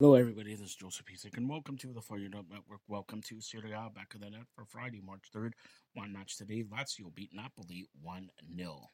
Hello, everybody. This is Joseph Pisic, and welcome to the Fire Up Network. Welcome to Serie A back of the net for Friday, March 3rd. One match today. Lazio beat Napoli 1 0.